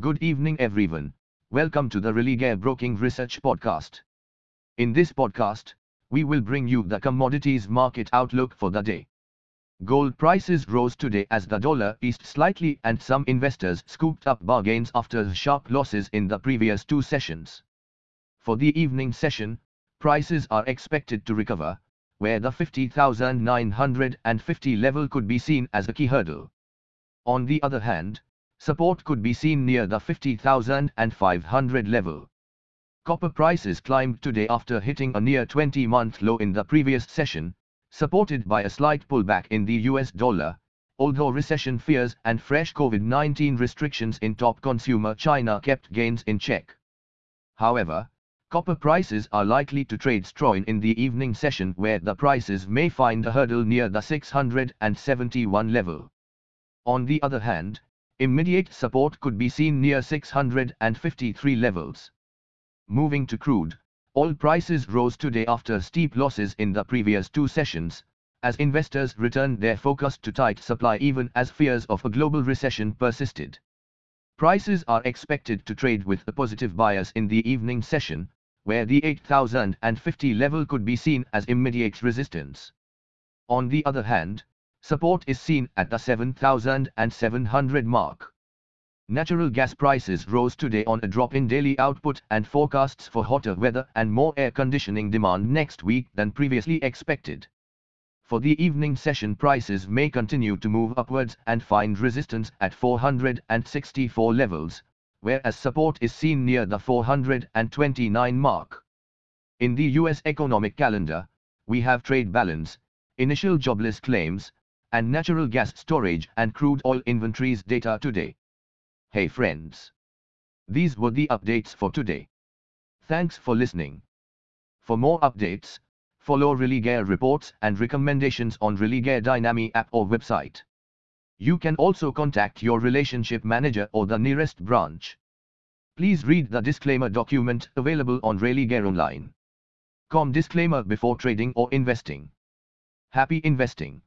Good evening, everyone. Welcome to the Religare Broking Research Podcast. In this podcast, we will bring you the commodities market outlook for the day. Gold prices rose today as the dollar eased slightly and some investors scooped up bargains after sharp losses in the previous two sessions. For the evening session, prices are expected to recover, where the 50,950 level could be seen as a key hurdle. On the other hand, support could be seen near the 50,500 level. Copper prices climbed today after hitting a near 20-month low in the previous session, supported by a slight pullback in the US dollar, although recession fears and fresh COVID-19 restrictions in top consumer China kept gains in check. However, copper prices are likely to trade strong in the evening session where the prices may find a hurdle near the 671 level. On the other hand, immediate support could be seen near 653 levels. Moving to crude, oil prices rose today after steep losses in the previous two sessions, as investors returned their focus to tight supply even as fears of a global recession persisted. Prices are expected to trade with a positive bias in the evening session, where the 8050 level could be seen as immediate resistance. On the other hand, Support is seen at the 7,700 mark. Natural gas prices rose today on a drop in daily output and forecasts for hotter weather and more air conditioning demand next week than previously expected. For the evening session prices may continue to move upwards and find resistance at 464 levels, whereas support is seen near the 429 mark. In the US economic calendar, we have trade balance, initial jobless claims, and natural gas storage and crude oil inventories data today. Hey friends. These were the updates for today. Thanks for listening. For more updates, follow Religare reports and recommendations on Religare Dynami app or website. You can also contact your relationship manager or the nearest branch. Please read the disclaimer document available on Religare Online. Com disclaimer before trading or investing. Happy investing.